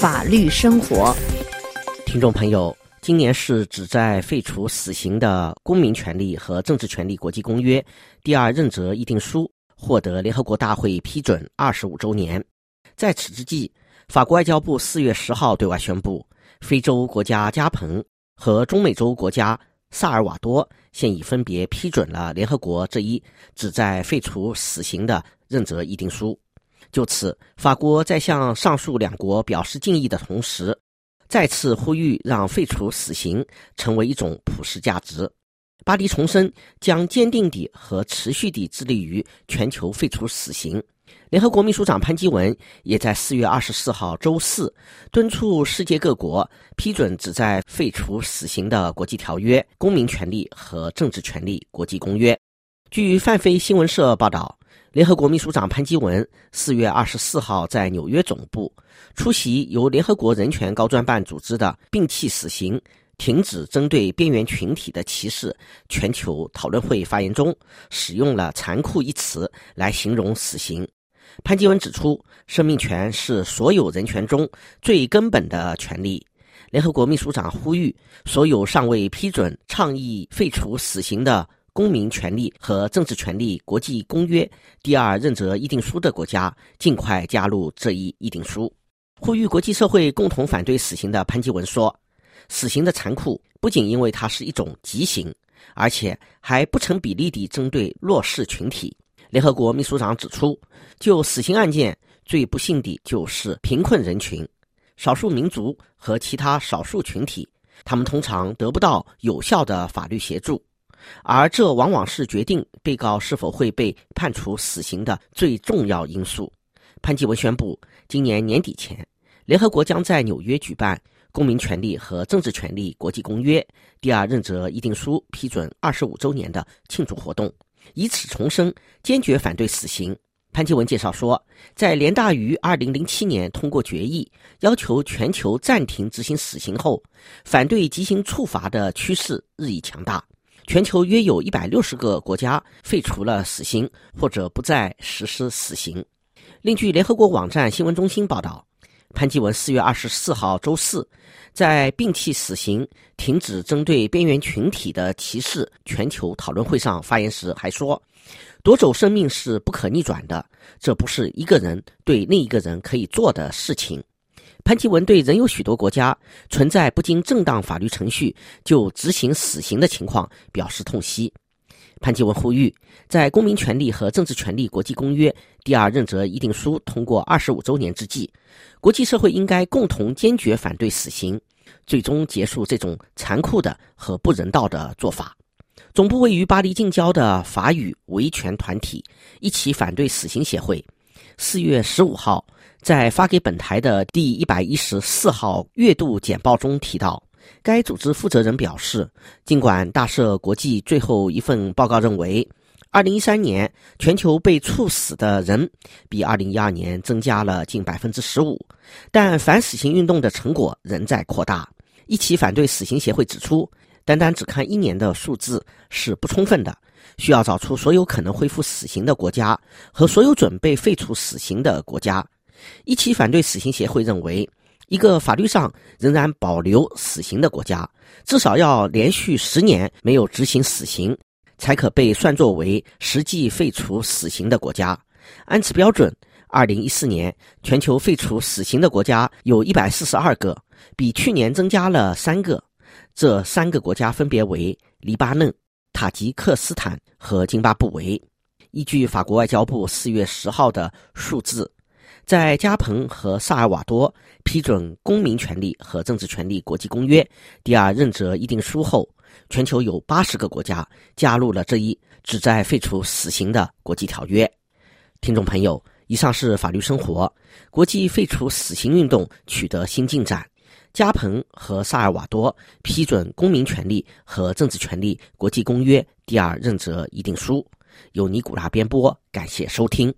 法律生活。听众朋友，今年是旨在废除死刑的《公民权利和政治权利国际公约》第二任责议定书获得联合国大会批准二十五周年。在此之际，法国外交部四月十号对外宣布，非洲国家加蓬和中美洲国家萨尔瓦多现已分别批准了联合国这一旨在废除死刑的任责议定书。就此，法国在向上述两国表示敬意的同时，再次呼吁让废除死刑成为一种普世价值。巴黎重申将坚定地和持续地致力于全球废除死刑。联合国秘书长潘基文也在四月二十四号周四敦促世界各国批准旨在废除死刑的国际条约《公民权利和政治权利国际公约》。据泛非新闻社报道。联合国秘书长潘基文四月二十四号在纽约总部出席由联合国人权高专办组织的“摒弃死刑，停止针对边缘群体的歧视”全球讨论会发言中，使用了“残酷”一词来形容死刑。潘基文指出，生命权是所有人权中最根本的权利。联合国秘书长呼吁所有尚未批准倡议废除死刑的。公民权利和政治权利国际公约第二任责议定书的国家尽快加入这一议定书，呼吁国际社会共同反对死刑的潘基文说：“死刑的残酷不仅因为它是一种极刑，而且还不成比例地针对弱势群体。”联合国秘书长指出，就死刑案件，最不幸的就是贫困人群、少数民族和其他少数群体，他们通常得不到有效的法律协助。而这往往是决定被告是否会被判处死刑的最重要因素。潘基文宣布，今年年底前，联合国将在纽约举办《公民权利和政治权利国际公约》第二任责议定书批准二十五周年的庆祝活动，以此重申坚决反对死刑。潘基文介绍说，在联大于二零零七年通过决议，要求全球暂停执行死刑后，反对极刑处罚的趋势日益强大。全球约有一百六十个国家废除了死刑，或者不再实施死刑。另据联合国网站新闻中心报道，潘基文四月二十四号周四在摒弃死刑、停止针对边缘群体的歧视全球讨论会上发言时还说：“夺走生命是不可逆转的，这不是一个人对另一个人可以做的事情。”潘基文对仍有许多国家存在不经正当法律程序就执行死刑的情况表示痛惜。潘基文呼吁，在《公民权利和政治权利国际公约》第二任责议定书通过二十五周年之际，国际社会应该共同坚决反对死刑，最终结束这种残酷的和不人道的做法。总部位于巴黎近郊的法语维权团体“一起反对死刑协会”四月十五号。在发给本台的第一百一十四号月度简报中提到，该组织负责人表示，尽管大赦国际最后一份报告认为，二零一三年全球被处死的人比二零一二年增加了近百分之十五，但反死刑运动的成果仍在扩大。一起反对死刑协会指出，单单只看一年的数字是不充分的，需要找出所有可能恢复死刑的国家和所有准备废除死刑的国家。一起反对死刑协会认为，一个法律上仍然保留死刑的国家，至少要连续十年没有执行死刑，才可被算作为实际废除死刑的国家。按此标准，二零一四年全球废除死刑的国家有一百四十二个，比去年增加了三个。这三个国家分别为黎巴嫩、塔吉克斯坦和津巴布韦。依据法国外交部四月十号的数字。在加蓬和萨尔瓦多批准《公民权利和政治权利国际公约》第二任责议定书后，全球有八十个国家加入了这一旨在废除死刑的国际条约。听众朋友，以上是法律生活。国际废除死刑运动取得新进展，加蓬和萨尔瓦多批准《公民权利和政治权利国际公约》第二任责议定书。由尼古拉编播，感谢收听。